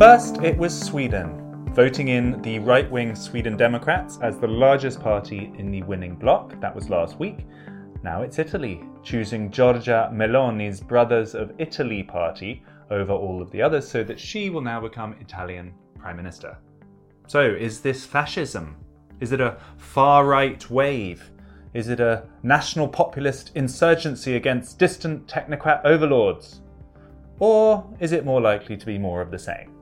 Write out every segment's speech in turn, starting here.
First, it was Sweden, voting in the right wing Sweden Democrats as the largest party in the winning bloc. That was last week. Now it's Italy, choosing Giorgia Meloni's Brothers of Italy party over all of the others so that she will now become Italian Prime Minister. So, is this fascism? Is it a far right wave? Is it a national populist insurgency against distant technocrat overlords? Or is it more likely to be more of the same?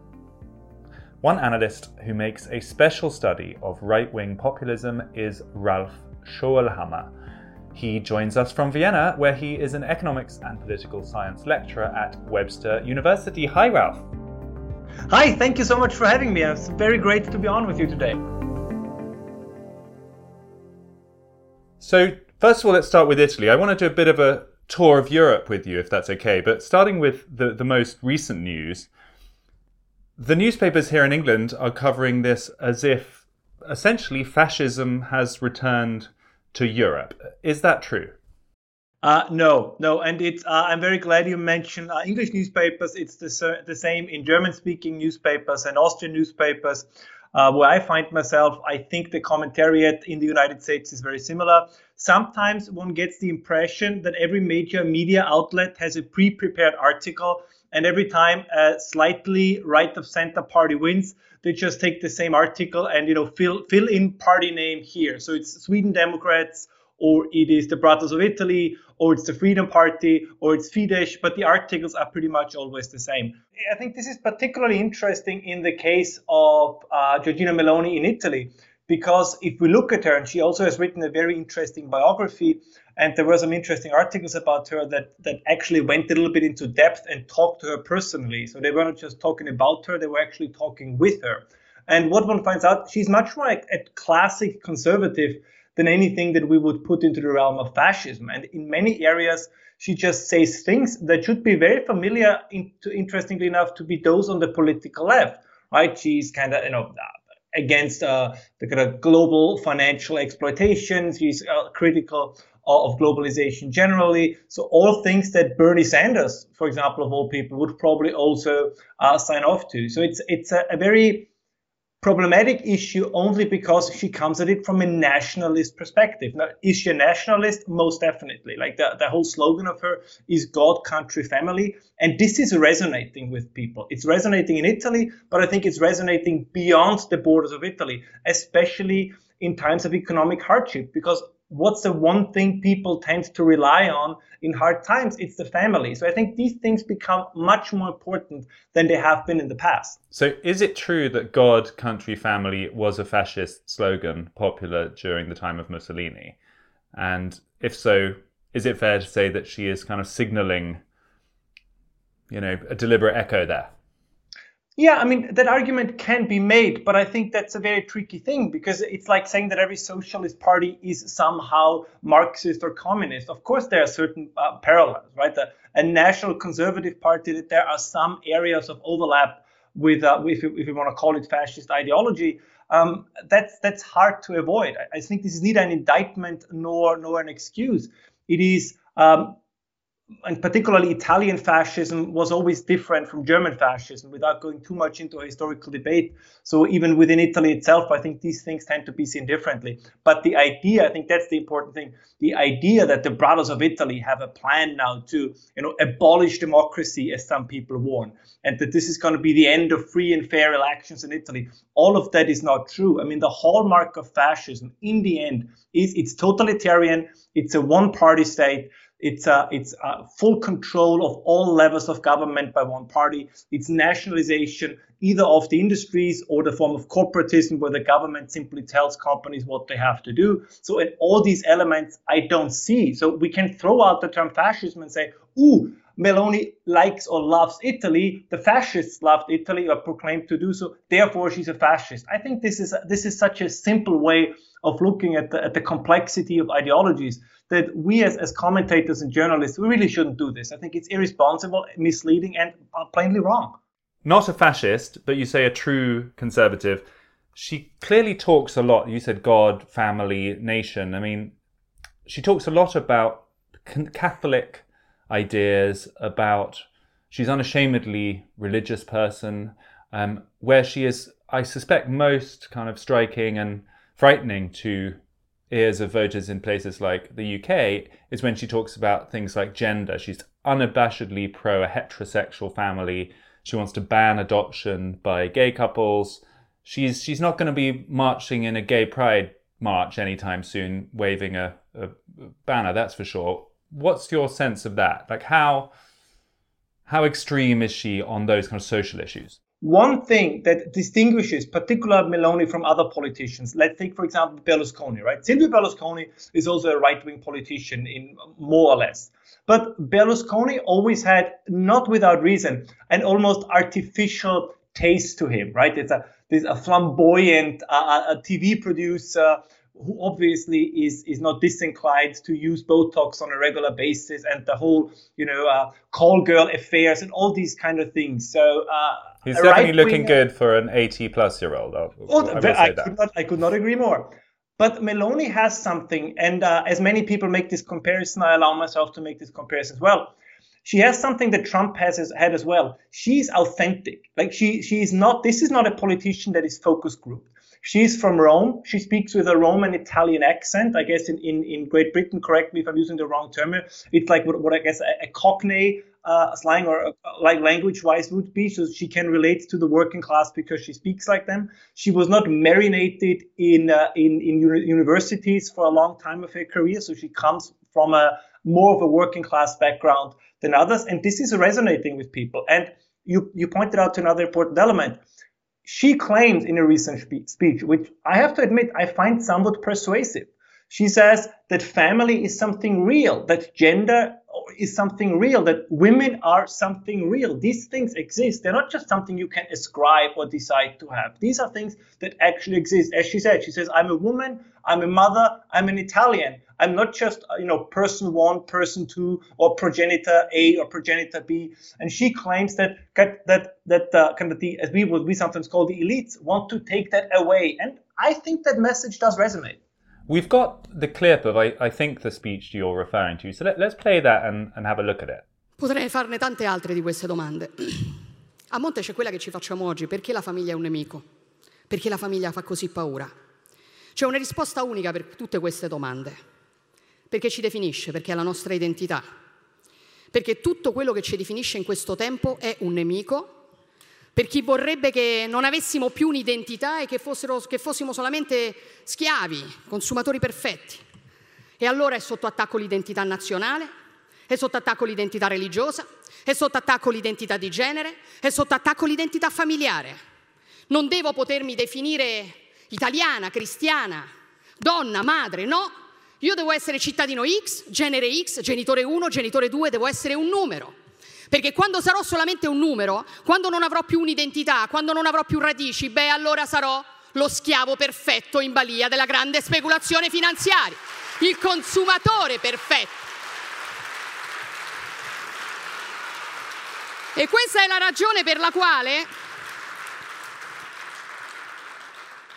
One analyst who makes a special study of right wing populism is Ralph Schoellhammer. He joins us from Vienna, where he is an economics and political science lecturer at Webster University. Hi, Ralph. Hi, thank you so much for having me. It's very great to be on with you today. So, first of all, let's start with Italy. I want to do a bit of a tour of Europe with you, if that's okay. But starting with the, the most recent news, the newspapers here in England are covering this as if essentially fascism has returned to Europe. Is that true? Uh, no, no, and it's. Uh, I'm very glad you mentioned uh, English newspapers. It's the, the same in German-speaking newspapers and Austrian newspapers. Uh, where I find myself, I think the commentariat in the United States is very similar. Sometimes one gets the impression that every major media outlet has a pre-prepared article and every time a slightly right of center party wins, they just take the same article and you know fill fill in party name here. So it's Sweden Democrats, or it is the Brothers of Italy, or it's the Freedom Party, or it's Fidesz, but the articles are pretty much always the same. I think this is particularly interesting in the case of uh, Giorgina Meloni in Italy, because if we look at her, and she also has written a very interesting biography, and there were some interesting articles about her that that actually went a little bit into depth and talked to her personally. So they weren't just talking about her; they were actually talking with her. And what one finds out, she's much more like a classic conservative than anything that we would put into the realm of fascism. And in many areas, she just says things that should be very familiar, interestingly enough, to be those on the political left. Right? She's kind of, you know, against uh, the kind of global financial exploitation. She's uh, critical of globalization generally. So all things that Bernie Sanders, for example, of all people, would probably also uh, sign off to. So it's it's a, a, very problematic issue only because she comes at it from a nationalist perspective. Now, is she a nationalist? Most definitely. Like the, the whole slogan of her is God, country, family. And this is resonating with people. It's resonating in Italy, but I think it's resonating beyond the borders of Italy, especially in times of economic hardship, because what's the one thing people tend to rely on in hard times? It's the family. So I think these things become much more important than they have been in the past. So is it true that God, country, family was a fascist slogan popular during the time of Mussolini? And if so, is it fair to say that she is kind of signaling, you know, a deliberate echo there? Yeah, I mean, that argument can be made, but I think that's a very tricky thing because it's like saying that every socialist party is somehow Marxist or communist. Of course, there are certain uh, parallels, right? A, a, national conservative party, that there are some areas of overlap with, uh, if, you, if you want to call it fascist ideology. Um, that's that's hard to avoid. I, I, think this is neither an indictment nor nor an excuse. It is um, and particularly Italian fascism was always different from German fascism without going too much into a historical debate. So even within Italy itself, I think these things tend to be seen differently. But the idea, I think that's the important thing, the idea that the brothers of Italy have a plan now to, you know, abolish democracy as some people warn, and that this is going to be the end of free and fair elections in Italy. All of that is not true. I mean, the hallmark of fascism in the end is it's totalitarian, it's a one-party state it's a, it's a full control of all levels of government by one party. It's nationalization either of the industries or the form of corporatism where the government simply tells companies what they have to do. So in all these elements, I don't see. So we can throw out the term fascism and say, ooh, Meloni likes or loves Italy. The fascists loved Italy or proclaimed to do so. Therefore, she's a fascist. I think this is this is such a simple way of looking at the, at the complexity of ideologies that we as, as commentators and journalists, we really shouldn't do this. I think it's irresponsible, misleading, and plainly wrong. Not a fascist, but you say a true conservative. She clearly talks a lot. You said God, family, nation. I mean, she talks a lot about Catholic ideas, about she's unashamedly religious person, um, where she is, I suspect, most kind of striking and frightening to ears of voters in places like the UK is when she talks about things like gender. She's unabashedly pro a heterosexual family. She wants to ban adoption by gay couples. She's she's not going to be marching in a gay pride march anytime soon, waving a, a banner. That's for sure. What's your sense of that? Like how how extreme is she on those kind of social issues? One thing that distinguishes particular Meloni from other politicians, let's take for example Berlusconi, right? Silvio Berlusconi is also a right-wing politician in more or less. But Berlusconi always had, not without reason, an almost artificial taste to him, right? It's a, there's a flamboyant uh, a TV producer who obviously is is not disinclined to use Botox on a regular basis and the whole you know uh, call girl affairs and all these kind of things. So uh, he's definitely looking good for an 80 plus year old. Oh, I, I could not I could not agree more. But Meloni has something, and uh, as many people make this comparison, I allow myself to make this comparison as well. She has something that Trump has had as well. She's authentic. Like she, she is not. This is not a politician that is focus group. She's from Rome. She speaks with a Roman Italian accent. I guess in, in, in Great Britain, correct me if I'm using the wrong term it's like what, what I guess a, a Cockney uh, slang or uh, like language wise would be. So she can relate to the working class because she speaks like them. She was not marinated in, uh, in, in universities for a long time of her career. So she comes from a more of a working class background than others. And this is resonating with people. And you, you pointed out to another important element she claims in a recent speech, which I have to admit I find somewhat persuasive. She says that family is something real, that gender is something real, that women are something real. These things exist. They're not just something you can ascribe or decide to have. These are things that actually exist. As she said, she says, I'm a woman, I'm a mother, I'm an Italian. I'm not just, you know, person one, person two, or progenitor A or progenitor B. And she claims that that that uh, kind of the, as we would we sometimes call the elites, want to take that away. And I think that message does resonate. We've got the clip of, I, I think, the speech you're referring to. So let, us play that and, and have a look at it. Potrei farne tante altre di queste domande. A monte c'è quella che ci facciamo oggi. Perché la famiglia è un nemico? Perché la famiglia fa così paura? C'è una risposta unica per tutte queste domande. Perché ci definisce, perché è la nostra identità. Perché tutto quello che ci definisce in questo tempo è un nemico per chi vorrebbe che non avessimo più un'identità e che, fossero, che fossimo solamente schiavi, consumatori perfetti. E allora è sotto attacco l'identità nazionale, è sotto attacco l'identità religiosa, è sotto attacco l'identità di genere, è sotto attacco l'identità familiare. Non devo potermi definire italiana, cristiana, donna, madre, no. Io devo essere cittadino X, genere X, genitore 1, genitore 2, devo essere un numero. Perché quando sarò solamente un numero, quando non avrò più un'identità, quando non avrò più radici, beh allora sarò lo schiavo perfetto in balia della grande speculazione finanziaria, il consumatore perfetto. E questa è la ragione per la quale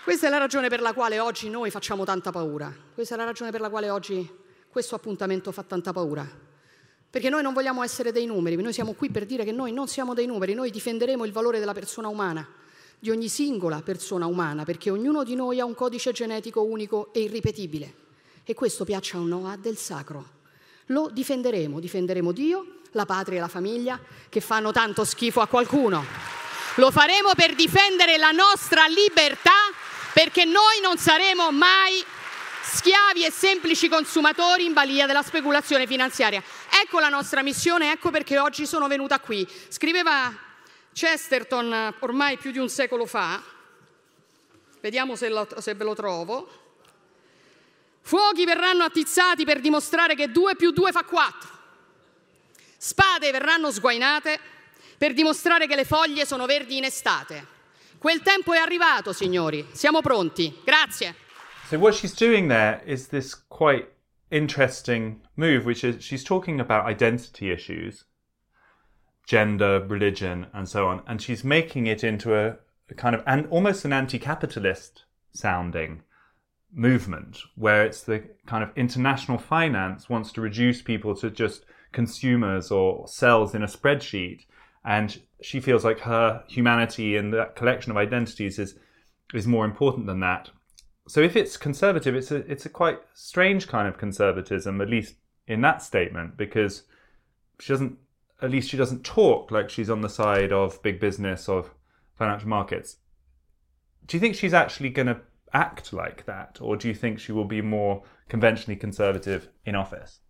questa è la ragione per la quale oggi noi facciamo tanta paura. Questa è la ragione per la quale oggi questo appuntamento fa tanta paura Perché noi non vogliamo essere dei numeri, noi siamo qui per dire che noi non siamo dei numeri, noi difenderemo il valore della persona umana, di ogni singola persona umana, perché ognuno di noi ha un codice genetico unico e irripetibile. E questo piaccia o no ha del sacro. Lo difenderemo, difenderemo Dio, la patria e la famiglia che fanno tanto schifo a qualcuno. Lo faremo per difendere la nostra libertà perché noi non saremo mai schiavi e semplici consumatori in balia della speculazione finanziaria. Ecco la nostra missione, ecco perché oggi sono venuta qui. Scriveva Chesterton ormai più di un secolo fa, vediamo se, lo, se ve lo trovo, fuochi verranno attizzati per dimostrare che 2 più 2 fa 4, spade verranno sguainate per dimostrare che le foglie sono verdi in estate. Quel tempo è arrivato, signori, siamo pronti. Grazie. So what she's doing there is this quite interesting move, which is she's talking about identity issues, gender, religion, and so on, and she's making it into a, a kind of and almost an anti-capitalist sounding movement, where it's the kind of international finance wants to reduce people to just consumers or cells in a spreadsheet, and she feels like her humanity and that collection of identities is is more important than that so if it's conservative, it's a it's a quite strange kind of conservatism, at least in that statement, because she doesn't at least she doesn't talk like she's on the side of big business of financial markets. Do you think she's actually going to act like that, or do you think she will be more conventionally conservative in office?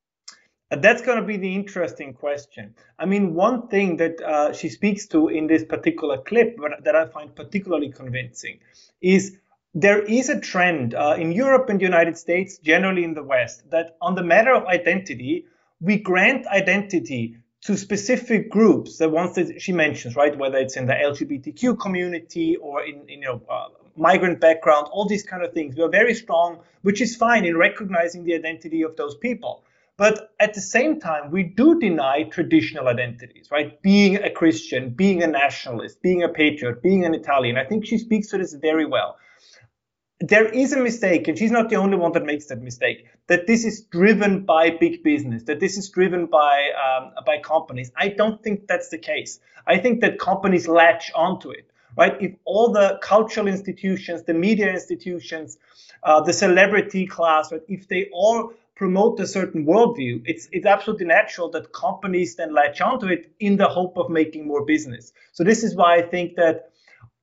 Uh, that's going to be the interesting question. I mean, one thing that uh, she speaks to in this particular clip that I find particularly convincing is there is a trend uh, in Europe and the United States, generally in the West, that on the matter of identity, we grant identity to specific groups, the ones that she mentions, right? Whether it's in the LGBTQ community or in, in you know, uh, migrant background, all these kind of things. We are very strong, which is fine in recognizing the identity of those people. But at the same time, we do deny traditional identities, right? Being a Christian, being a nationalist, being a patriot, being an Italian. I think she speaks to this very well there is a mistake, and she's not the only one that makes that mistake, that this is driven by big business, that this is driven by, um, by companies. I don't think that's the case. I think that companies latch onto it, right? If all the cultural institutions, the media institutions, uh, the celebrity class, right, if they all promote a certain worldview, it's, it's absolutely natural that companies then latch onto it in the hope of making more business. So this is why I think that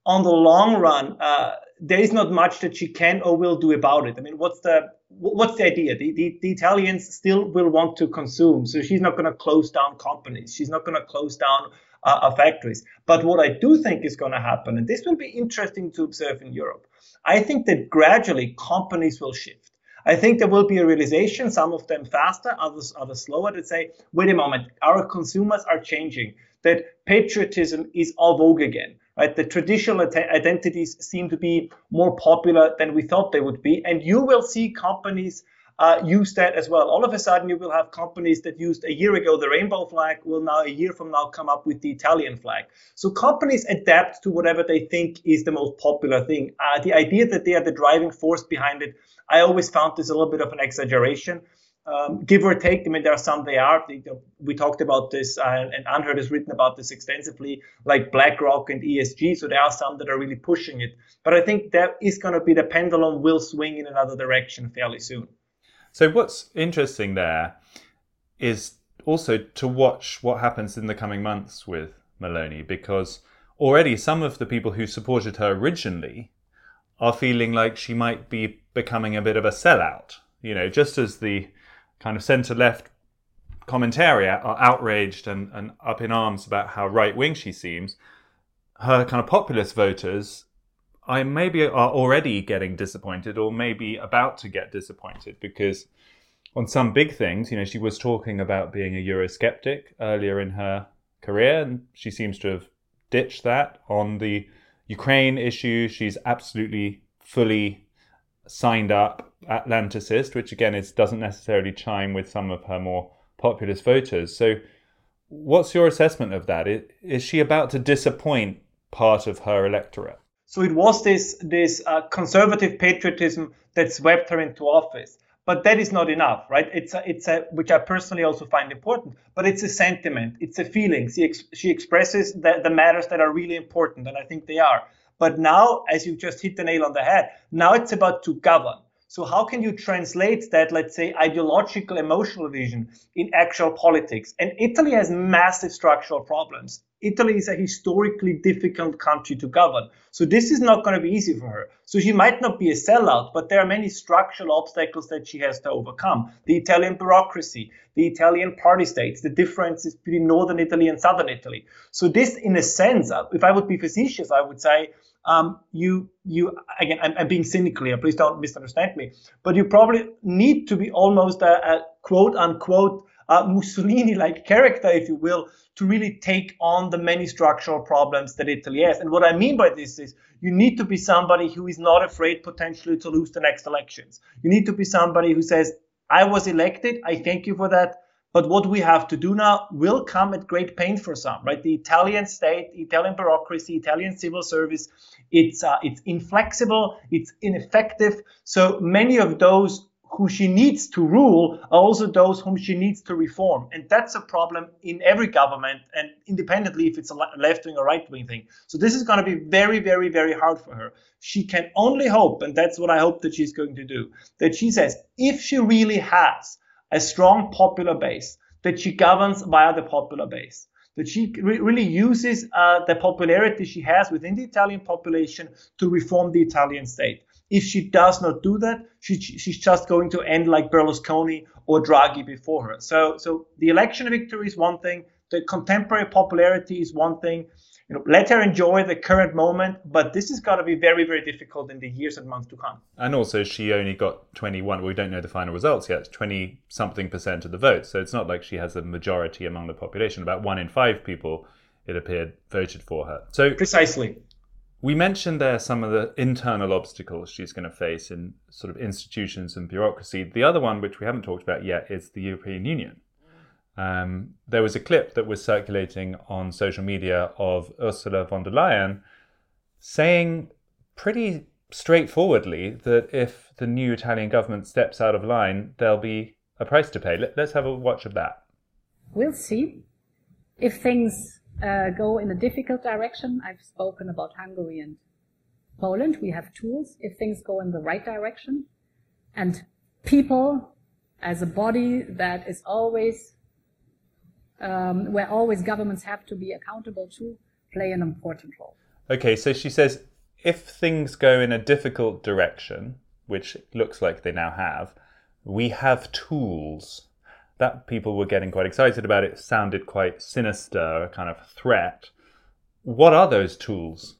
on the long run, uh, there is not much that she can or will do about it. I mean, what's the what's the idea? The, the, the Italians still will want to consume, so she's not going to close down companies. She's not going to close down uh, uh, factories. But what I do think is going to happen, and this will be interesting to observe in Europe, I think that gradually companies will shift. I think there will be a realization, some of them faster, others others slower, that say, wait a moment, our consumers are changing, that patriotism is en vogue again Right? The traditional identities seem to be more popular than we thought they would be. And you will see companies uh, use that as well. All of a sudden, you will have companies that used a year ago the rainbow flag will now, a year from now, come up with the Italian flag. So companies adapt to whatever they think is the most popular thing. Uh, the idea that they are the driving force behind it, I always found this a little bit of an exaggeration um, give or take. I mean, there are some they are. We talked about this, uh, and UnHerd has written about this extensively, like BlackRock and ESG. So there are some that are really pushing it. But I think that is going to be the pendulum will swing in another direction fairly soon. So what's interesting there is also to watch what happens in the coming months with Meloni, because already some of the people who supported her originally are feeling like she might be becoming a bit of a sellout. You know, just as the kind of centre left commentariat are outraged and, and up in arms about how right wing she seems, her kind of populist voters, I maybe are already getting disappointed or maybe about to get disappointed because on some big things, you know, she was talking about being a Eurosceptic earlier in her career, and she seems to have ditched that. On the Ukraine issue, she's absolutely fully signed up Atlanticist, which again is doesn't necessarily chime with some of her more populist voters. So, what's your assessment of that? Is she about to disappoint part of her electorate? So it was this this uh, conservative patriotism that swept her into office. but that is not enough, right? It's a, it's a, which I personally also find important, but it's a sentiment, it's a feeling. She, ex, she expresses the, the matters that are really important, and I think they are. But now, as you just hit the nail on the head, now it's about to govern. So how can you translate that, let's say, ideological, emotional vision in actual politics? And Italy has massive structural problems. Italy is a historically difficult country to govern. So this is not going to be easy for her. So she might not be a sellout, but there are many structural obstacles that she has to overcome. The Italian bureaucracy, the Italian party states, the differences between northern Italy and southern Italy. So this, in a sense, if I would be facetious, I would say um, you you again I'm, I'm, being cynical here. Please don't misunderstand me. But you probably need to be almost a, a quote unquote uh, mussolini like character if you will to really take on the many structural problems that italy has. And what i mean by this is you need to be somebody who is not afraid potentially to lose the next elections. You need to be somebody who says i was elected. I thank you for that but what we have to do now will come at great pain for some, right? The Italian state, Italian bureaucracy, Italian civil service, it's uh, it's inflexible, it's ineffective. So many of those who she needs to rule are also those whom she needs to reform. And that's a problem in every government and independently if it's a left wing or right wing thing. So this is going to be very, very, very hard for her. She can only hope, and that's what I hope that she's going to do, that she says if she really has a strong popular base, that she governs via the popular base, that she re- really uses uh, the popularity she has within the Italian population to reform the Italian state. If she does not do that, she, she's just going to end like Berlusconi or Draghi before her. So, so the election victory is one thing, the contemporary popularity is one thing, you know, let her enjoy the current moment, but this is going to be very, very difficult in the years and months to come. And also, she only got 21, we don't know the final results yet, 20 something percent of the vote. So it's not like she has a majority among the population. About one in five people, it appeared, voted for her. So Precisely. We mentioned there some of the internal obstacles she's going to face in sort of institutions and bureaucracy. The other one, which we haven't talked about yet, is the European Union. Um, there was a clip that was circulating on social media of Ursula von der Leyen saying pretty straightforwardly that if the new Italian government steps out of line, there'll be a price to pay. Let, us have a watch of that. We'll see. If things uh, go in a difficult direction, I've spoken about Hungary and Poland. We have tools. If things go in the right direction, and people as a body that is always um, where always governments have to be accountable to, play an important role. Okay, so she says if things go in a difficult direction, which looks like they now have, we have tools. That people were getting quite excited about. It sounded quite sinister, a kind of threat. What are those tools?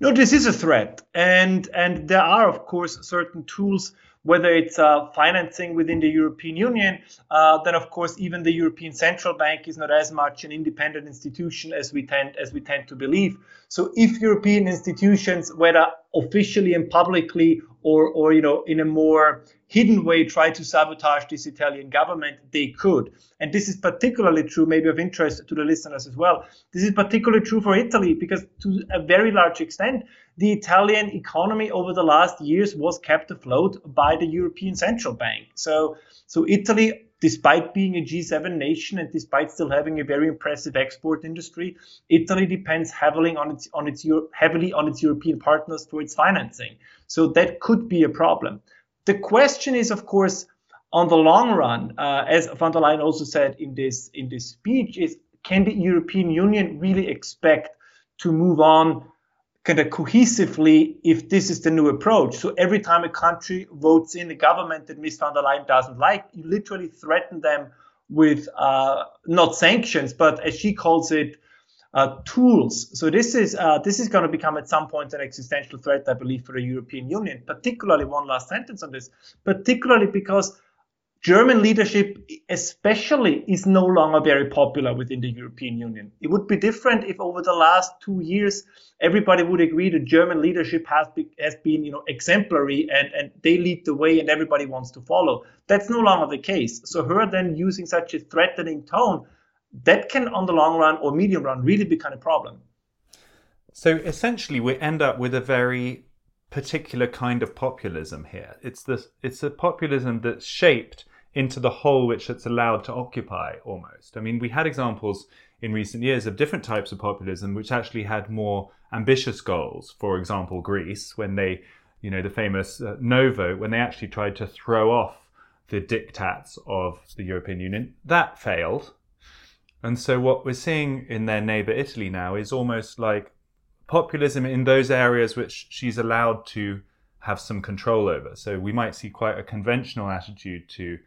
No, this is a threat, and and there are of course certain tools whether it's uh, financing within the European Union, uh, then of course even the European Central Bank is not as much an independent institution as we tend as we tend to believe. So if European institutions, whether officially and publicly or or you know in a more hidden way try to sabotage this Italian government, they could. And this is particularly true, maybe of interest to the listeners as well. This is particularly true for Italy because to a very large extent, the Italian economy over the last years was kept afloat by the European Central Bank. So, so Italy, despite being a G7 nation and despite still having a very impressive export industry, Italy depends heavily on its on its heavily on its European partners for its financing. So that could be a problem. The question is, of course, on the long run, uh, as von der Leyen also said in this in this speech, is can the European Union really expect to move on kind of cohesively if this is the new approach. So every time a country votes in a government that Ms. von der Leyen doesn't like, you literally threaten them with uh, not sanctions, but as she calls it, uh, tools. So this is uh, this is going to become at some point an existential threat, I believe, for the European Union. Particularly, one last sentence on this. Particularly because German leadership, especially, is no longer very popular within the European Union. It would be different if over the last two years everybody would agree that German leadership has, be, has been, you know, exemplary and, and they lead the way and everybody wants to follow. That's no longer the case. So her then using such a threatening tone, that can, on the long run or medium run, really become a problem. So essentially, we end up with a very particular kind of populism here. It's the it's a populism that's shaped into the hole which it's allowed to occupy almost. I mean, we had examples in recent years of different types of populism which actually had more ambitious goals. For example, Greece, when they, you know, the famous uh, no vote, when they actually tried to throw off the diktats of the European Union, that failed. And so what we're seeing in their neighbor Italy now is almost like populism in those areas which she's allowed to have some control over. So we might see quite a conventional attitude to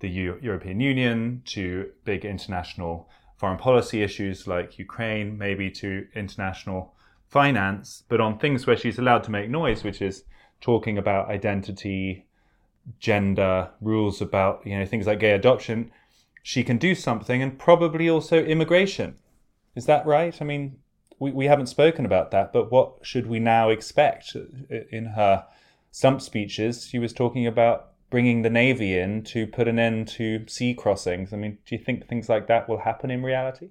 the U- European Union, to big international foreign policy issues like Ukraine, maybe to international finance, but on things where she's allowed to make noise, which is talking about identity, gender, rules about you know things like gay adoption, she can do something, and probably also immigration. Is that right? I mean, we, we haven't spoken about that, but what should we now expect? In her stump speeches, she was talking about bringing the navy in to put an end to sea crossings. I mean, do you think things like that will happen in reality?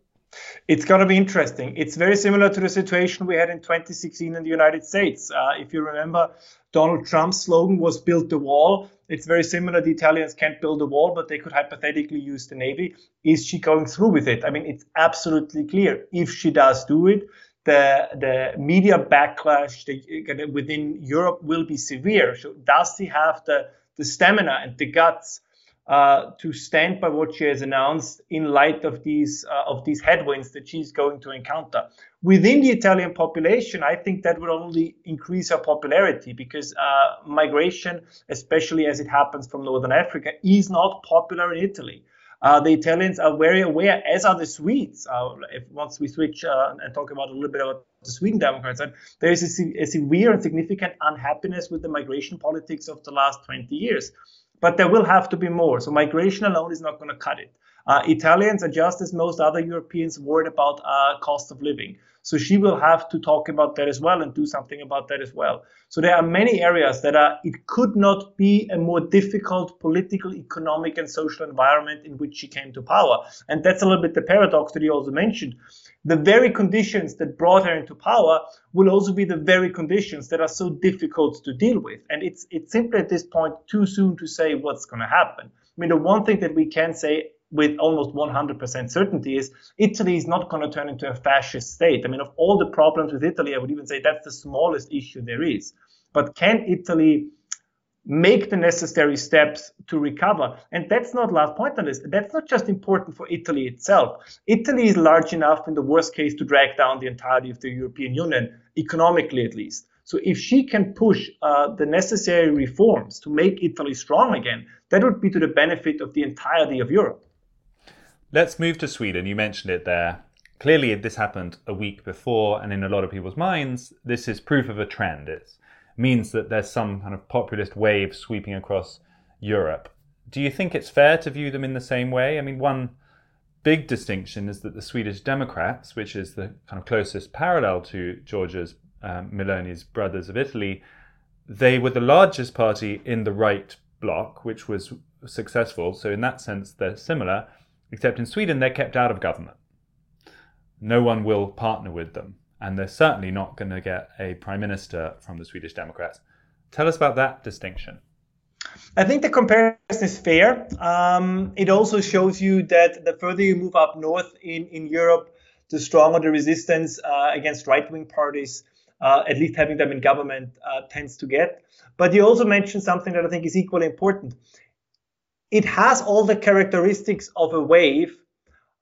It's going to be interesting. It's very similar to the situation we had in 2016 in the United States. Uh, if you remember, Donald Trump's slogan was build the wall. It's very similar. The Italians can't build a wall, but they could hypothetically use the Navy. Is she going through with it? I mean, it's absolutely clear. If she does do it, the, the media backlash within Europe will be severe. So does she have the, the stamina and the guts uh, to stand by what she has announced in light of these uh, of these headwinds that she's going to encounter within the Italian population. I think that would only increase her popularity because uh, migration, especially as it happens from Northern Africa, is not popular in Italy. Uh, the Italians are very aware, as are the Swedes. Uh, if once we switch and talk about a little bit about the Sweden Democrats, there is a, a severe and significant unhappiness with the migration politics of the last 20 years. But there will have to be more. So migration alone is not going to cut it. Uh, Italians are just as most other Europeans worried about uh, cost of living. So she will have to talk about that as well and do something about that as well. So there are many areas that are, it could not be a more difficult political, economic, and social environment in which she came to power. And that's a little bit the paradox that you also mentioned. The very conditions that brought her into power will also be the very conditions that are so difficult to deal with. And it's, it's simply at this point too soon to say what's going to happen. I mean, the one thing that we can say with almost 100% certainty is Italy is not going to turn into a fascist state. I mean, of all the problems with Italy, I would even say that's the smallest issue there is. But can Italy make the necessary steps to recover? And that's not last point on this. That's not just important for Italy itself. Italy is large enough in the worst case to drag down the entirety of the European Union, economically at least. So if she can push uh, the necessary reforms to make Italy strong again, that would be to the benefit of the entirety of Europe. Let's move to Sweden. You mentioned it there. Clearly, this happened a week before, and in a lot of people's minds, this is proof of a trend. It means that there's some kind of populist wave sweeping across Europe. Do you think it's fair to view them in the same way? I mean, one big distinction is that the Swedish Democrats, which is the kind of closest parallel to Giorgia's um, Meloni's brothers of Italy, they were the largest party in the right bloc, which was successful. So in that sense, they're similar. Except in Sweden, they're kept out of government. No one will partner with them, and they're certainly not going to get a prime minister from the Swedish Democrats. Tell us about that distinction. I think the comparison is fair. Um, it also shows you that the further you move up north in, in Europe, the stronger the resistance uh, against right wing parties, uh, at least having them in government, uh, tends to get. But you also mentioned something that I think is equally important it has all the characteristics of a wave,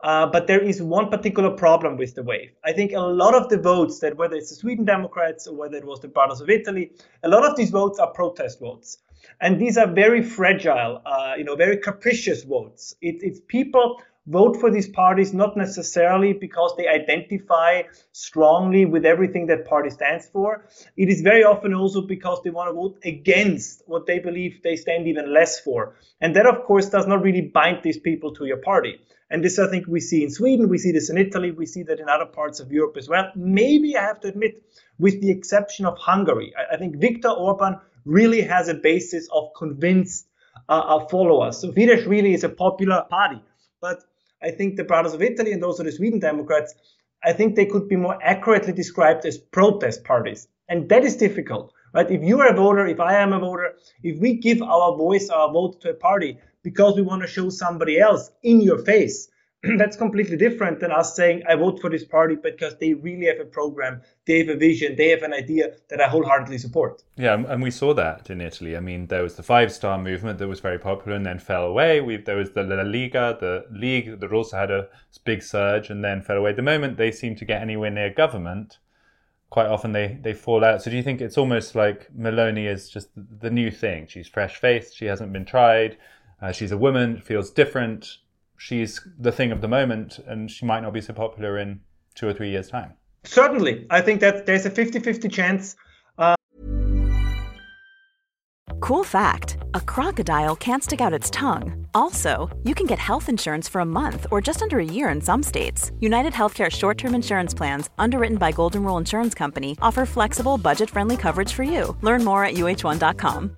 uh, but there is one particular problem with the wave. I think a lot of the votes that, whether it's the Sweden Democrats or whether it was the Brothers of Italy, a lot of these votes are protest votes. And these are very fragile, uh, you know, very capricious votes. It, it's people vote for these parties not necessarily because they identify strongly with everything that party stands for. It is very often also because they want to vote against what they believe they stand even less for. And that, of course, does not really bind these people to your party. And this, I think, we see in Sweden, we see this in Italy, we see that in other parts of Europe as well. Maybe I have to admit, with the exception of Hungary, I, I think Viktor Orban really has a basis of convinced uh, followers. So Fidesz really is a popular party. But I think the Brothers of Italy and also the Sweden Democrats, I think they could be more accurately described as protest parties. And that is difficult. right? If you are a voter, if I am a voter, if we give our voice, our vote to a party because we want to show somebody else in your face, that's completely different than us saying I vote for this party because they really have a program, they have a vision, they have an idea that I wholeheartedly support. Yeah, and we saw that in Italy. I mean, there was the Five Star movement that was very popular and then fell away. We, there was the La Liga, the league that also had a big surge and then fell away. The moment they seem to get anywhere near government, quite often they, they fall out. So do you think it's almost like Meloni is just the new thing? She's fresh faced, she hasn't been tried, uh, she's a woman, feels different she's the thing of the moment and she might not be so popular in two or three years' time. Certainly. I think that there's a 50 50 chance. Uh... Cool fact a crocodile can't stick out its tongue. Also, you can get health insurance for a month or just under a year in some states. United Healthcare short term insurance plans, underwritten by Golden Rule Insurance Company, offer flexible, budget friendly coverage for you. Learn more at uh1.com.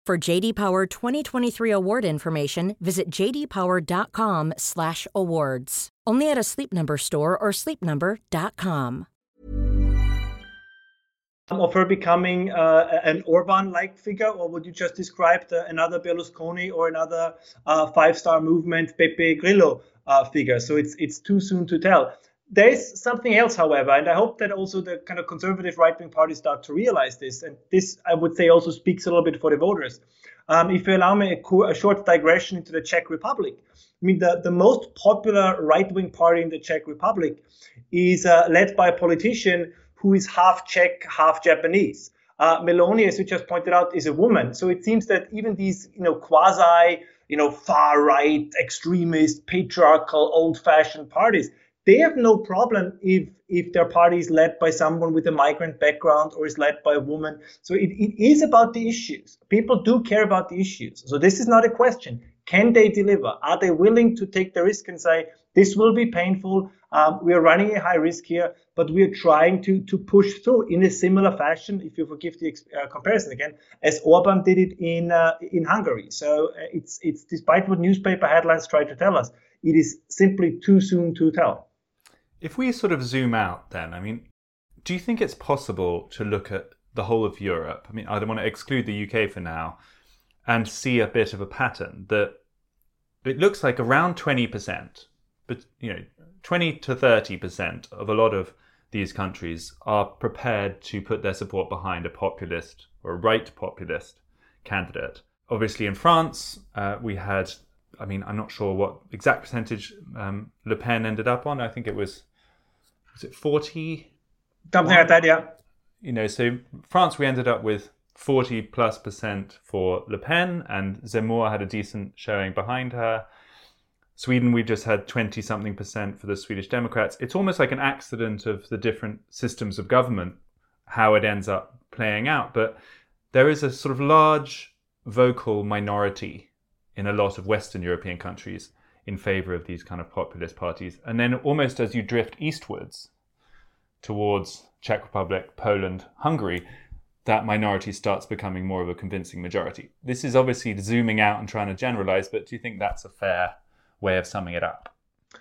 For JD Power 2023 award information, visit jdpower.com/awards. Only at a Sleep Number store or sleepnumber.com. Of her becoming uh, an Orban-like figure, or would you just describe the, another Berlusconi or another uh, five-star movement Beppe Grillo uh, figure? So it's it's too soon to tell. There is something else, however, and I hope that also the kind of conservative right-wing parties start to realize this. And this, I would say, also speaks a little bit for the voters. Um, if you allow me a, a, short digression into the Czech Republic, I mean, the, the most popular right-wing party in the Czech Republic is uh, led by a politician who is half Czech, half Japanese. Uh, Meloni, as you just pointed out, is a woman. So it seems that even these, you know, quasi, you know, far-right, extremist, patriarchal, old-fashioned parties, they have no problem if if their party is led by someone with a migrant background or is led by a woman. So it, it is about the issues. People do care about the issues. So this is not a question. Can they deliver? Are they willing to take the risk and say, this will be painful. Um, we are running a high risk here, but we are trying to, to push through in a similar fashion, if you forgive the uh, comparison again, as Orban did it in uh, in Hungary. So uh, it's it's despite what newspaper headlines try to tell us, it is simply too soon to tell. If we sort of zoom out, then, I mean, do you think it's possible to look at the whole of Europe? I mean, I don't want to exclude the UK for now and see a bit of a pattern that it looks like around 20%, but, you know, 20 to 30% of a lot of these countries are prepared to put their support behind a populist or a right populist candidate. Obviously, in France, uh, we had, I mean, I'm not sure what exact percentage um, Le Pen ended up on. I think it was was it 40? Something like that, yeah. You know, so France, we ended up with 40 plus percent for Le Pen, and Zemmour had a decent showing behind her. Sweden, we just had 20 something percent for the Swedish Democrats. It's almost like an accident of the different systems of government, how it ends up playing out. But there is a sort of large vocal minority in a lot of Western European countries in favor of these kind of populist parties. And then almost as you drift eastwards towards Czech Republic, Poland, Hungary, that minority starts becoming more of a convincing majority. This is obviously zooming out and trying to generalize, but do you think that's a fair way of summing it up?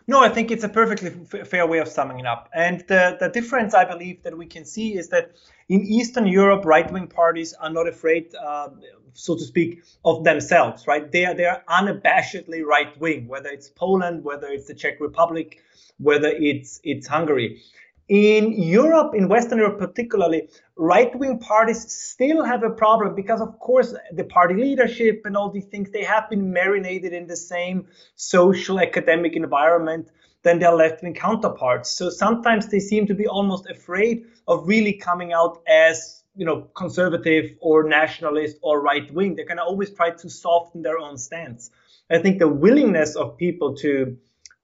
No, I think it's a perfectly f- fair way of summing it up. And the, the difference I believe that we can see is that in Eastern Europe, right wing parties are not afraid, uh, so to speak, of themselves, right? They are, they are unabashedly right wing, whether it's Poland, whether it's the Czech Republic, whether it's, it's Hungary. In Europe, in Western Europe particularly, right wing parties still have a problem because, of course, the party leadership and all these things, they have been marinated in the same social academic environment than their left wing counterparts. So sometimes they seem to be almost afraid of really coming out as you know conservative or nationalist or right wing. They kind of always try to soften their own stance. I think the willingness of people to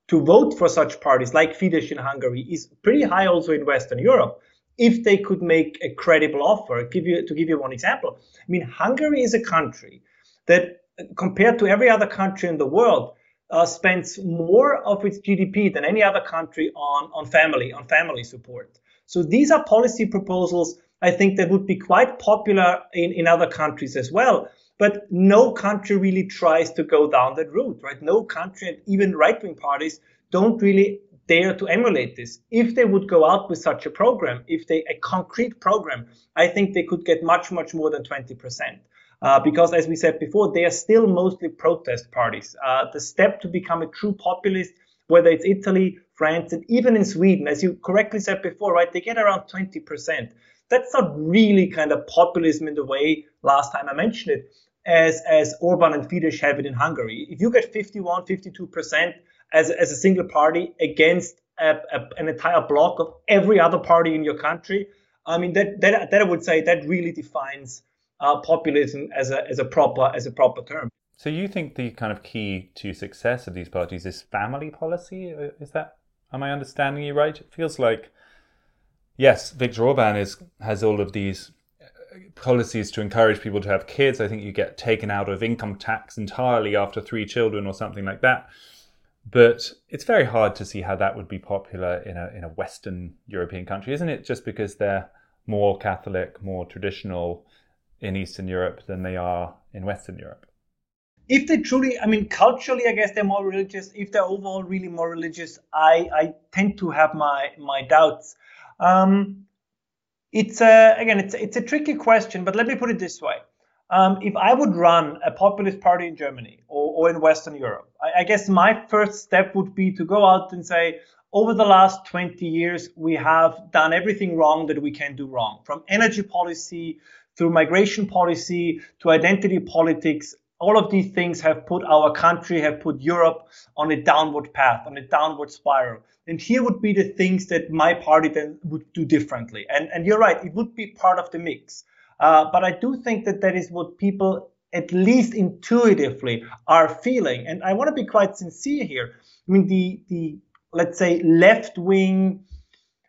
to vote for such parties like Fidesz in Hungary is pretty high also in Western Europe if they could make a credible offer. Give you, to give you one example, I mean, Hungary is a country that, compared to every other country in the world, uh, spends more of its GDP than any other country on, on family, on family support. So these are policy proposals I think that would be quite popular in, in other countries as well. But no country really tries to go down that route, right? No country, and even right wing parties, don't really dare to emulate this. If they would go out with such a program, if they a concrete program, I think they could get much, much more than 20%. Uh, because as we said before, they are still mostly protest parties. Uh, the step to become a true populist, whether it's Italy, France, and even in Sweden, as you correctly said before, right, they get around 20%. That's not really kind of populism in the way last time I mentioned it as, as Orban and Fidesz have it in Hungary. If you get 51, 52% as, as a single party against a, a, an entire block of every other party in your country, I mean, that, that, that I would say that really defines uh, populism as a, as, a proper, as a proper term. So you think the kind of key to success of these parties is family policy? Is that, am I understanding you right? It feels like, yes, Viktor Orban is, has all of these policies to encourage people to have kids. I think you get taken out of income tax entirely after three children or something like that. But it's very hard to see how that would be popular in a in a Western European country, isn't it? Just because they're more Catholic, more traditional in Eastern Europe than they are in Western Europe. If they truly, I mean, culturally, I guess they're more religious. If they're overall really more religious, I, I tend to have my my doubts. Um, it's a, again, it's, it's a tricky question, but let me put it this way. Um, if I would run a populist party in Germany or, or in Western Europe, I, I, guess my first step would be to go out and say, over the last 20 years, we have done everything wrong that we can do wrong, from energy policy through migration policy to identity politics. All of these things have put our country, have put Europe on a downward path, on a downward spiral. And here would be the things that my party then would do differently. And, and you're right, it would be part of the mix. Uh, but I do think that that is what people, at least intuitively, are feeling. And I want to be quite sincere here. I mean, the, the let's say, left wing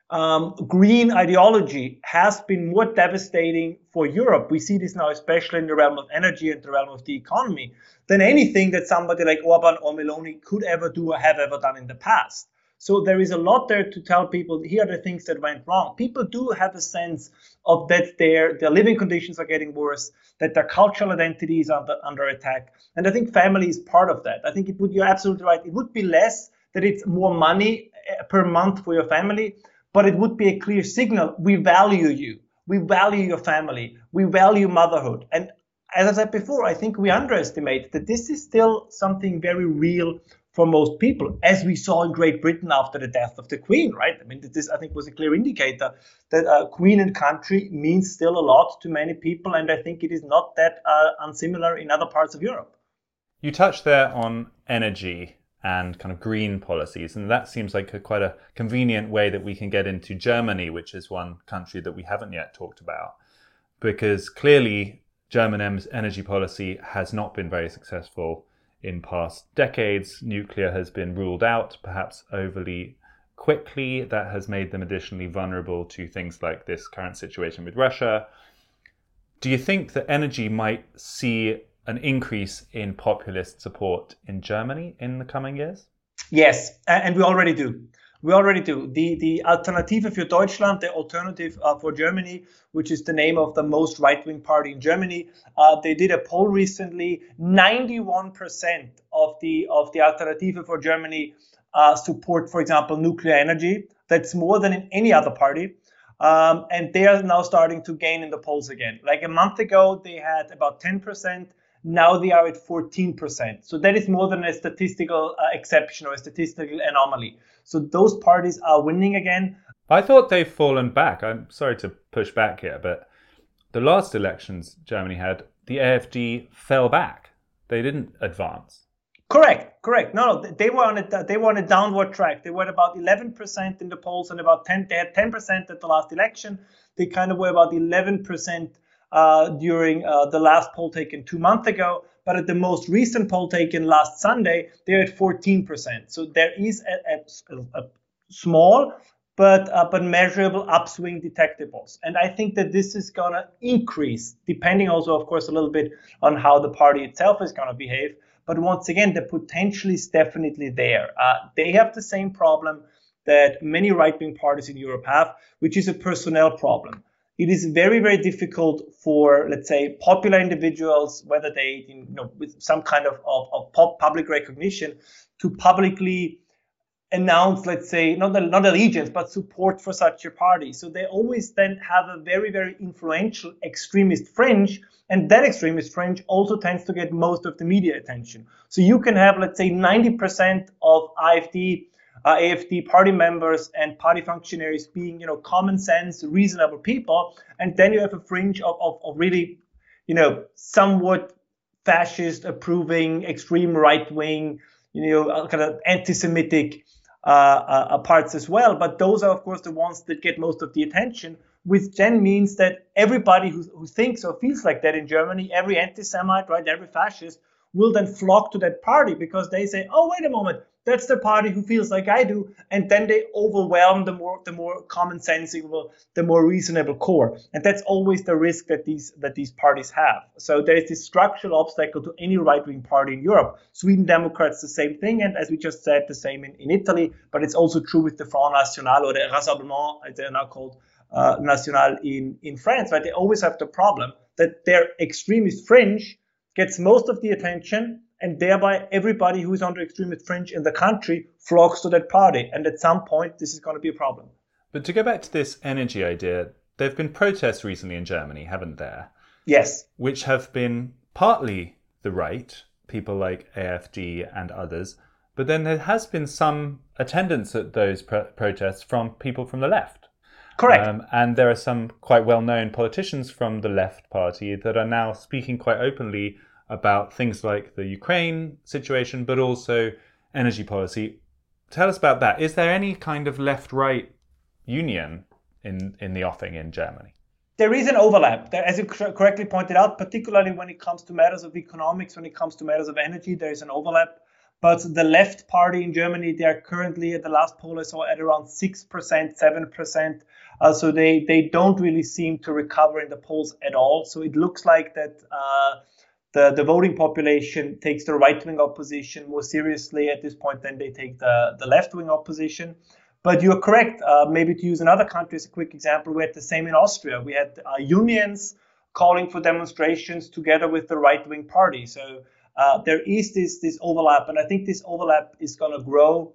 um, green ideology has been more devastating for Europe. We see this now, especially in the realm of energy and the realm of the economy, than anything that somebody like Orban or Meloni could ever do or have ever done in the past. So there is a lot there to tell people here are the things that went wrong. People do have a sense of that their their living conditions are getting worse, that their cultural identity is under, under attack. And I think family is part of that. I think it would you're absolutely right. It would be less that it's more money eh, per month for your family, but it would be a clear signal we value you. We value your family. We value motherhood. And as I said before, I think we underestimate that this is still something very real for most people, as we saw in Great Britain after the death of the Queen, right? I mean, this I think was a clear indicator that uh, Queen and country means still a lot to many people, and I think it is not that uh, unsimilar in other parts of Europe. You touched there on energy and kind of green policies, and that seems like a, quite a convenient way that we can get into Germany, which is one country that we haven't yet talked about, because clearly German energy policy has not been very successful in past decades. Nuclear has been ruled out, perhaps overly quickly. That has made them additionally vulnerable to things like this current situation with Russia. Do you think that energy might see an increase in populist support in Germany in the coming years? Yes, and we already do. We already do. The the Alternative für Deutschland, the alternative uh, for Germany, which is the name of the most right wing party in Germany, uh, they did a poll recently. 91% of the of the Alternative for Germany uh, support, for example, nuclear energy. That's more than in any other party. Um, and they are now starting to gain in the polls again. Like a month ago, they had about 10%. Now they are at 14%. So that is more than a statistical uh, exception or a statistical anomaly. So those parties are winning again. I thought they've fallen back. I'm sorry to push back here, but the last elections Germany had, the AFD fell back. They didn't advance. Correct, correct. No, no, they were on a they were on a downward track. They were at about 11% in the polls and about 10. They had 10% at the last election. They kind of were about 11% uh, during uh, the last poll taken two months ago. But at the most recent poll taken last Sunday, they're at 14%. So there is a, a, a small but uh, but measurable upswing detectables. And I think that this is gonna increase, depending also, of course, a little bit on how the party itself is gonna behave. But once again, the potential is definitely there. Uh, they have the same problem that many right wing parties in Europe have, which is a personnel problem. It is very, very difficult for, let's say, popular individuals, whether they, you know, with some kind of, of, of public recognition, to publicly announce, let's say, not, not allegiance, but support for such a party. So they always then have a very, very influential extremist fringe. And that extremist fringe also tends to get most of the media attention. So you can have, let's say, 90% of AfD, uh, AFD party members and party functionaries being, you know, common sense, reasonable people. And then you have a fringe of, of, of really, you know, somewhat fascist approving, extreme right wing, you know, uh, kind of anti-Semitic uh, uh, parts as well. But those are, of course, the ones that get most of the attention, which then means that everybody who, who thinks or feels like that in Germany, every anti-Semite, right, every fascist, will then flock to that party because they say, oh, wait a moment, that's the party who feels like I do, and then they overwhelm the more the more common sensible, the more reasonable core, and that's always the risk that these that these parties have. So there is this structural obstacle to any right wing party in Europe. Sweden Democrats the same thing, and as we just said, the same in, in Italy, but it's also true with the Front National or the Rassemblement, as they're now called, uh, National in in France. Right, they always have the problem that their extremist fringe gets most of the attention and thereby everybody who is on the extremist fringe in the country flocks to that party. And at some point, this is going to be a problem. But to go back to this energy idea, there have been protests recently in Germany, haven't there? Yes. Which have been partly the right, people like AFD and others, but then there has been some attendance at those pro- protests from people from the left. Correct. Um, and there are some quite well known politicians from the left party that are now speaking quite openly about things like the Ukraine situation, but also energy policy. Tell us about that. Is there any kind of left right union in, in the offing in Germany? There is an overlap. There, as you correctly pointed out, particularly when it comes to matters of economics, when it comes to matters of energy, there is an overlap. But the left party in Germany, they are currently at the last poll I saw at around 6%, 7%. Uh, so they, they don't really seem to recover in the polls at all. So it looks like that uh, the, the voting population takes the right wing opposition more seriously at this point than they take the, the left wing opposition. But you're correct. Uh, maybe to use another country as a quick example, we had the same in Austria. We had uh, unions calling for demonstrations together with the right wing party. So uh, there is this, this overlap. And I think this overlap is going to grow,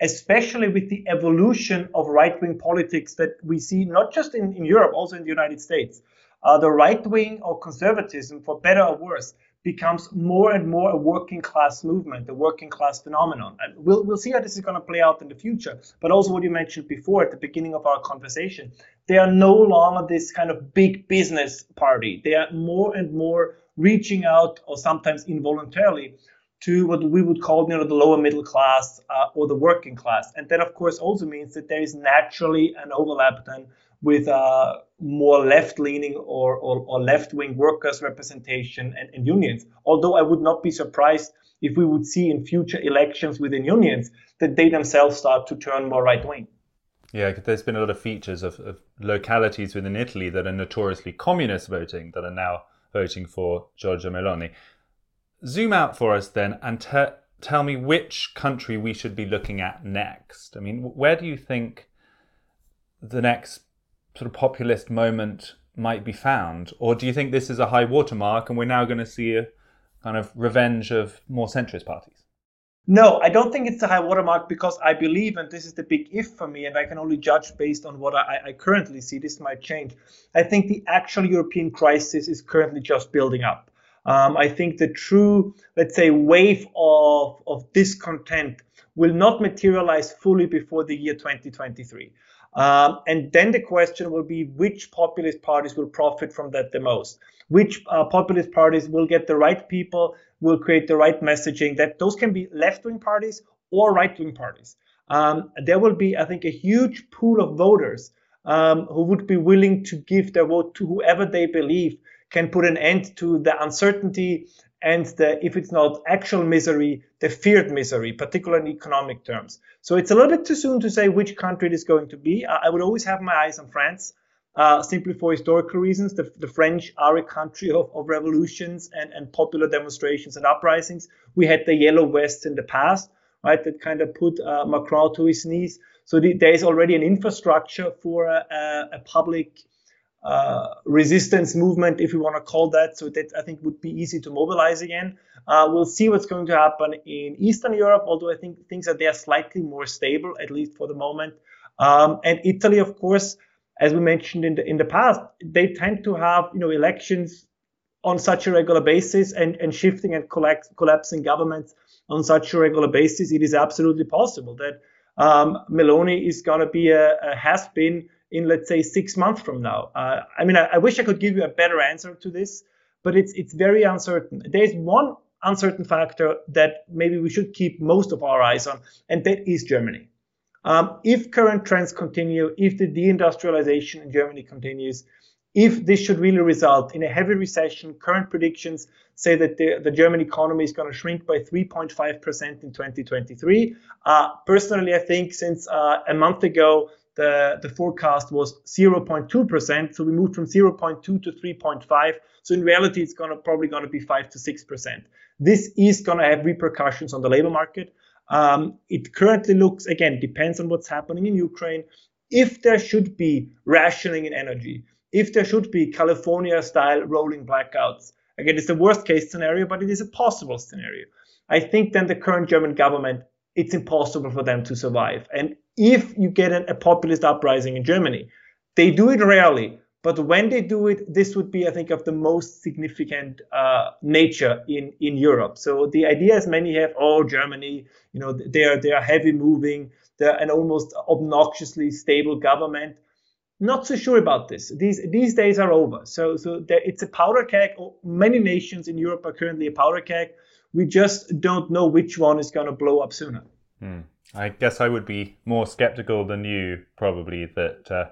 especially with the evolution of right wing politics that we see not just in, in Europe, also in the United States uh, the right wing or conservatism, for better or worse, becomes more and more a working class movement, a working class phenomenon. And we'll, we'll see how this is going to play out in the future. But also, what you mentioned before at the beginning of our conversation, they are no longer this kind of big business party. They are more and more reaching out, or sometimes involuntarily, to what we would call you know, the lower middle class uh, or the working class. And that, of course, also means that there is naturally an overlap then with uh, more left-leaning or, or, or, left-wing workers representation and, and, unions. Although I would not be surprised if we would see in future elections within unions that they themselves start to turn more right-wing. Yeah, there's been a lot of features of, of, localities within Italy that are notoriously communist voting that are now voting for Giorgia Meloni. Zoom out for us then and te- tell me which country we should be looking at next? I mean, where do you think the next sort of populist moment might be found? Or do you think this is a high watermark and we're now going to see a kind of revenge of more centrist parties? No, I don't think it's a high watermark because I believe, and this is the big if for me, and I can only judge based on what I, I currently see. This might change. I think the actual European crisis is currently just building up. Um, I think the true, let's say, wave of, of discontent will not materialize fully before the year 2023. Um, and then the question will be which populist parties will profit from that the most? Which uh, populist parties will get the right people, will create the right messaging? That those can be left wing parties or right wing parties. Um, there will be, I think, a huge pool of voters um, who would be willing to give their vote to whoever they believe can put an end to the uncertainty and the, if it's not actual misery, the feared misery, particularly in economic terms. So it's a little bit too soon to say which country it is going to be. I would always have my eyes on France, uh, simply for historical reasons. The, the French are a country of, of revolutions and, and popular demonstrations and uprisings. We had the yellow vests in the past, right, that kind of put uh, Macron to his knees. So the, there is already an infrastructure for a, a, a public uh, resistance movement, if we want to call that. So that I think would be easy to mobilize again. Uh, we'll see what's going to happen in Eastern Europe, although I think things are there slightly more stable, at least for the moment. Um, and Italy, of course, as we mentioned in the in the past, they tend to have you know elections on such a regular basis and, and shifting and collect, collapsing governments on such a regular basis. It is absolutely possible that um, Meloni is going to be a, a has been in let's say six months from now? Uh, I mean, I, I, wish I could give you a better answer to this, but it's it's very uncertain. There's one uncertain factor that maybe we should keep most of our eyes on, and that is Germany. Um, if current trends continue, if the deindustrialization in Germany continues, if this should really result in a heavy recession, current predictions say that the, the German economy is going to shrink by 3.5% in 2023. Uh, personally, I think since uh, a month ago, the, the forecast was 0.2%. So we moved from 0.2 to 3.5. So in reality, it's to probably going to be 5 to 6%. This is going to have repercussions on the labor market. Um, it currently looks, again, depends on what's happening in Ukraine. If there should be rationing in energy, if there should be California style rolling blackouts, again, it's the worst case scenario, but it is a possible scenario. I think then the current German government, it's impossible for them to survive. And if you get a, a populist uprising in Germany. They do it rarely, but when they do it, this would be, I think, of the most significant uh, nature in, in Europe. So the idea is many have, oh, Germany, you know, they are they are heavy moving, they're an almost obnoxiously stable government. Not so sure about this. These these days are over. So so there, it's a powder keg. Many nations in Europe are currently a powder keg. We just don't know which one is going to blow up sooner. Hmm. I guess I would be more skeptical than you, probably, that uh,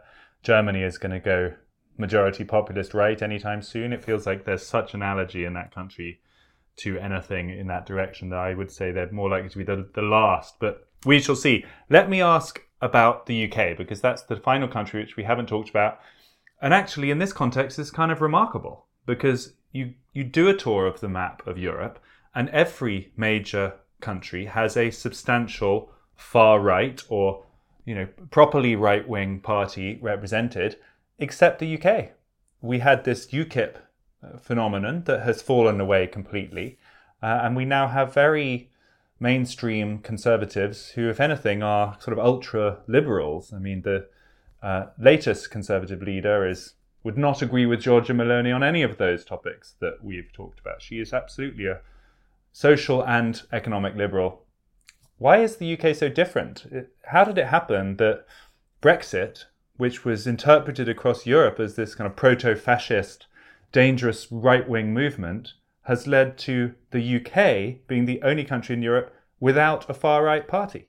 Germany is going to go majority populist right anytime soon. It feels like there's such an allergy in that country to anything in that direction that I would say they're more likely to be the, the last. But we shall see. Let me ask about the UK, because that's the final country which we haven't talked about. And actually, in this context, is kind of remarkable because you, you do a tour of the map of Europe, and every major country has a substantial far right or you know properly right wing party represented, except the UK. We had this UKIP uh, phenomenon that has fallen away completely, uh, and we now have very mainstream conservatives who, if anything, are sort of ultra liberals. I mean, the uh, latest conservative leader is would not agree with Giorgia Meloni on any of those topics that we've talked about. She is absolutely a social and economic liberal why is the UK so different? How did it happen that Brexit, which was interpreted across Europe as this kind of proto fascist, dangerous right wing movement, has led to the UK being the only country in Europe without a far right party?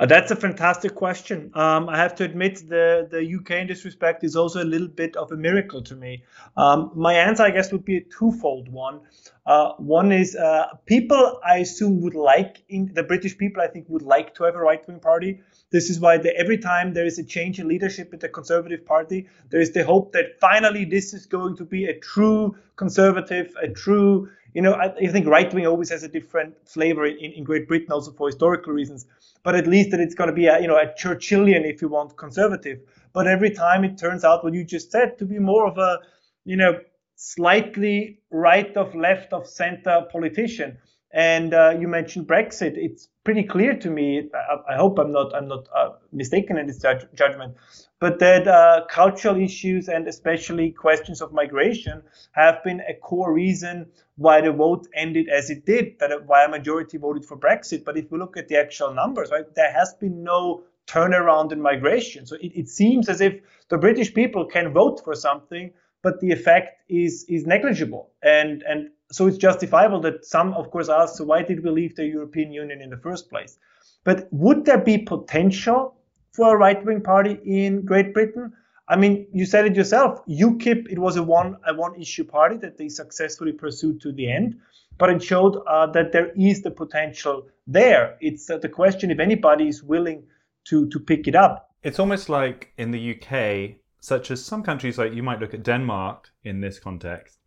Uh, that's a fantastic question. Um, I have to admit, the, the UK in this respect is also a little bit of a miracle to me. Um, my answer, I guess, would be a twofold one. Uh, one is uh, people, I assume, would like, in, the British people, I think, would like to have a right wing party. This is why every time there is a change in leadership in the Conservative Party, there is the hope that finally this is going to be a true conservative, a true, you know, I, I think right wing always has a different flavor in, in Great Britain, also for historical reasons. But at least that it's going to be a, you know, a Churchillian, if you want, conservative. But every time it turns out what you just said to be more of a, you know, slightly right of left of center politician. And uh, you mentioned Brexit. It's pretty clear to me. I, I hope I'm not I'm not uh, mistaken in this judge, judgment, but that uh, cultural issues and especially questions of migration have been a core reason why the vote ended as it did. That why a majority voted for Brexit. But if we look at the actual numbers, right, there has been no turnaround in migration. So it, it seems as if the British people can vote for something but the effect is is negligible. And and so it's justifiable that some, of course, ask, so why did we leave the European Union in the first place? But would there be potential for a right-wing party in Great Britain? I mean, you said it yourself. UKIP, it was a one a one-issue party that they successfully pursued to the end, but it showed uh, that there is the potential there. It's uh, the question if anybody is willing to to pick it up. It's almost like in the UK, such as some countries like you might look at Denmark in this context,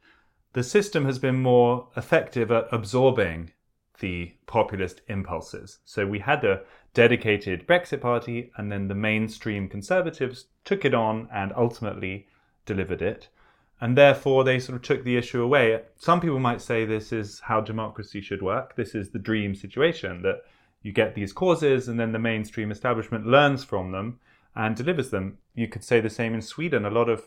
the system has been more effective at absorbing the populist impulses. So we had a dedicated Brexit party, and then the mainstream conservatives took it on and ultimately delivered it. And therefore, they sort of took the issue away. Some people might say this is how democracy should work. This is the dream situation that you get these causes, and then the mainstream establishment learns from them and delivers them. You could say the same in Sweden. A lot of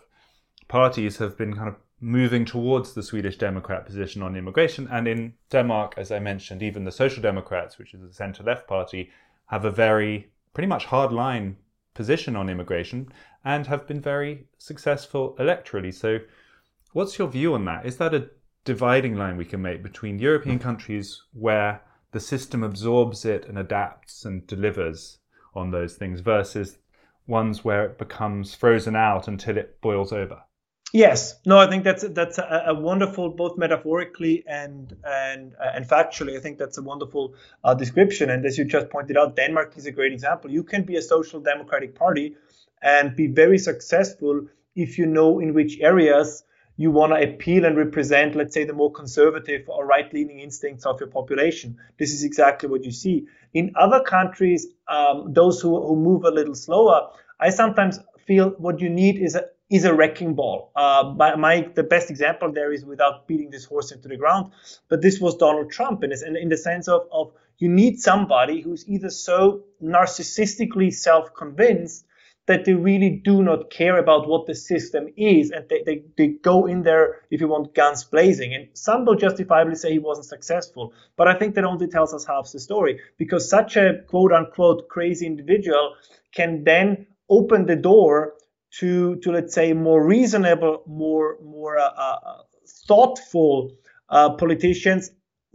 parties have been kind of moving towards the Swedish Democrat position on immigration. And in Denmark, as I mentioned, even the Social Democrats, which is a centre left party, have a very pretty much hard line position on immigration and have been very successful electorally. So, what's your view on that? Is that a dividing line we can make between European countries where the system absorbs it and adapts and delivers on those things versus ones where it becomes frozen out until it boils over. Yes, no, I think that's that's a, a wonderful, both metaphorically and and and factually. I think that's a wonderful uh, description. And as you just pointed out, Denmark is a great example. You can be a social democratic party and be very successful if you know in which areas you want to appeal and represent, let's say, the more conservative or right-leaning instincts of your population. This is exactly what you see. In other countries, um, those who, who move a little slower, I sometimes feel what you need is a is a wrecking ball. Uh, my, my, the best example there is without beating this horse into the ground, but this was Donald Trump in, in, in the sense of, of you need somebody who's either so narcissistically self-convinced that they really do not care about what the system is and they, they, they go in there if you want guns blazing. And some will justifiably say he wasn't successful but i think that only tells us half the story because such a quote unquote crazy individual can then open the door to to let's say more reasonable more more uh, uh, thoughtful uh, politicians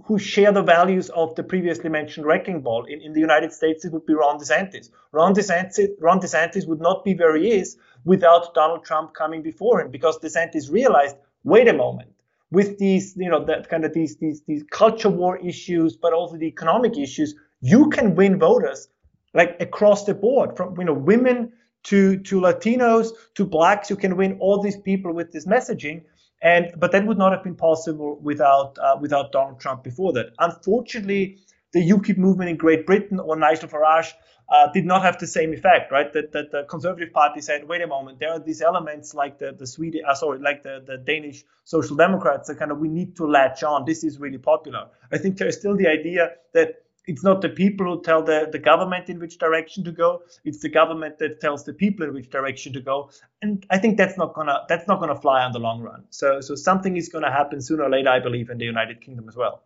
who share the values of the previously mentioned wrecking ball. In, in the United States, it would be Ron DeSantis. Ron DeSantis. Ron DeSantis would not be where he is without Donald Trump coming before him, because DeSantis realized, wait a moment, with these, you know, that kind of these these these culture war issues, but also the economic issues, you can win voters like across the board, from you know women to to Latinos to blacks. You can win all these people with this messaging. And but that would not have been possible without uh, without Donald Trump before that. Unfortunately, the UKIP movement in Great Britain or Nigel Farage uh, did not have the same effect, right? That, that the Conservative Party said, wait a moment, there are these elements like the the Swedish, uh, sorry, like the, the Danish Social Democrats that kind of we need to latch on. This is really popular. I think there is still the idea that it's not the people who tell the, the government in which direction to go it's the government that tells the people in which direction to go. And i think that's not gonna that's not gonna fly on the long run. So so something is gonna happen sooner or later i believe in the united kingdom as well.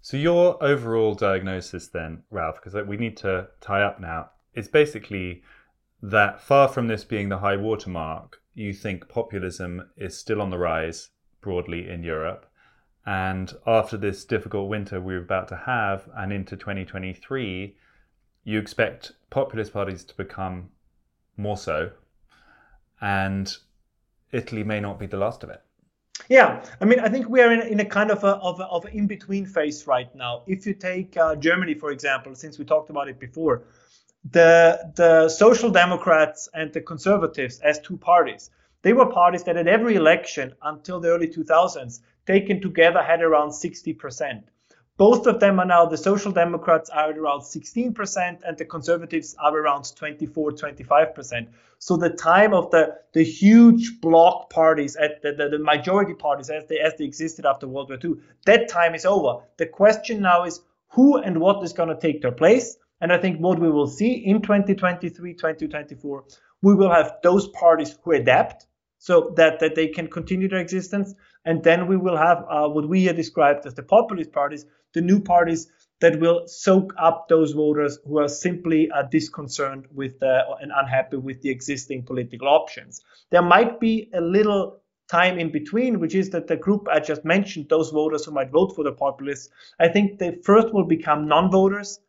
So your overall diagnosis then ralph because we need to tie up now is basically that far from this being the high watermark you think populism is still on the rise broadly in europe and after this difficult winter we're about to have and into 2023, you expect populist parties to become more so. And Italy may not be the last of it. Yeah, I mean, I think we are in, in a kind of a, of, a, of an in between phase right now. If you take uh, Germany, for example, since we talked about it before, the the Social Democrats and the Conservatives as two parties, they were parties that at every election until the early 2000s, taken together, had around 60%. Both of them are now the Social Democrats are at around 16%, and the Conservatives are around 24, 25%. So the time of the, the huge bloc parties, at the, the, the majority parties as they, as they existed after World War II, that time is over. The question now is who and what is going to take their place. And I think what we will see in 2023, 2024, we will have those parties who adapt so that, that they can continue their existence. And then we will have uh, what we have described as the populist parties, the new parties that will soak up those voters who are simply uh, disconcerted with uh, and unhappy with the existing political options. There might be a little time in between, which is that the group I just mentioned, those voters who might vote for the populists, I think they first will become non voters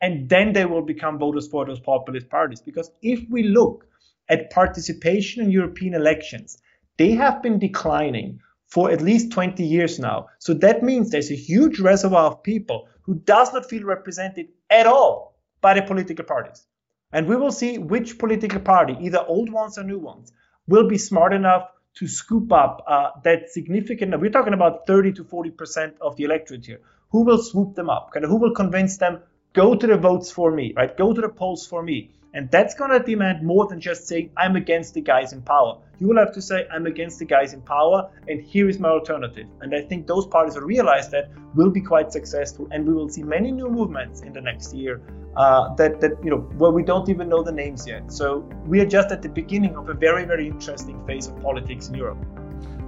and then they will become voters for those populist parties. Because if we look at participation in European elections, they have been declining for at least 20 years now. So that means there's a huge reservoir of people who does not feel represented at all by the political parties. And we will see which political party, either old ones or new ones, will be smart enough to scoop up uh, that significant. We're talking about 30 to 40 percent of the electorate here. Who will swoop them up? Kind of who will convince them go to the votes for me, right? Go to the polls for me. And that's going to demand more than just saying, I'm against the guys in power. You will have to say, I'm against the guys in power, and here is my alternative. And I think those parties will realize that will be quite successful, and we will see many new movements in the next year uh, that, that, you know, where we don't even know the names yet. So we are just at the beginning of a very, very interesting phase of politics in Europe.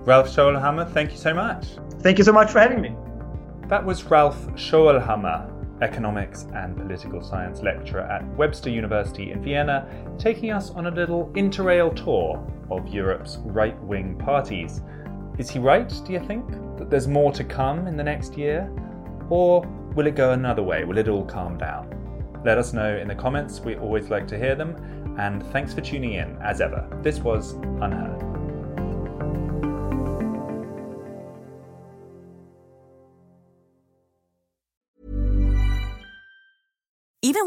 Ralph Schoellhammer, thank you so much. Thank you so much for having me. That was Ralph Schoellhammer economics and political science lecturer at Webster University in Vienna, taking us on a little interrail tour of Europe's right wing parties. Is he right, do you think, that there's more to come in the next year? Or will it go another way? Will it all calm down? Let us know in the comments, we always like to hear them, and thanks for tuning in, as ever. This was UnHerd.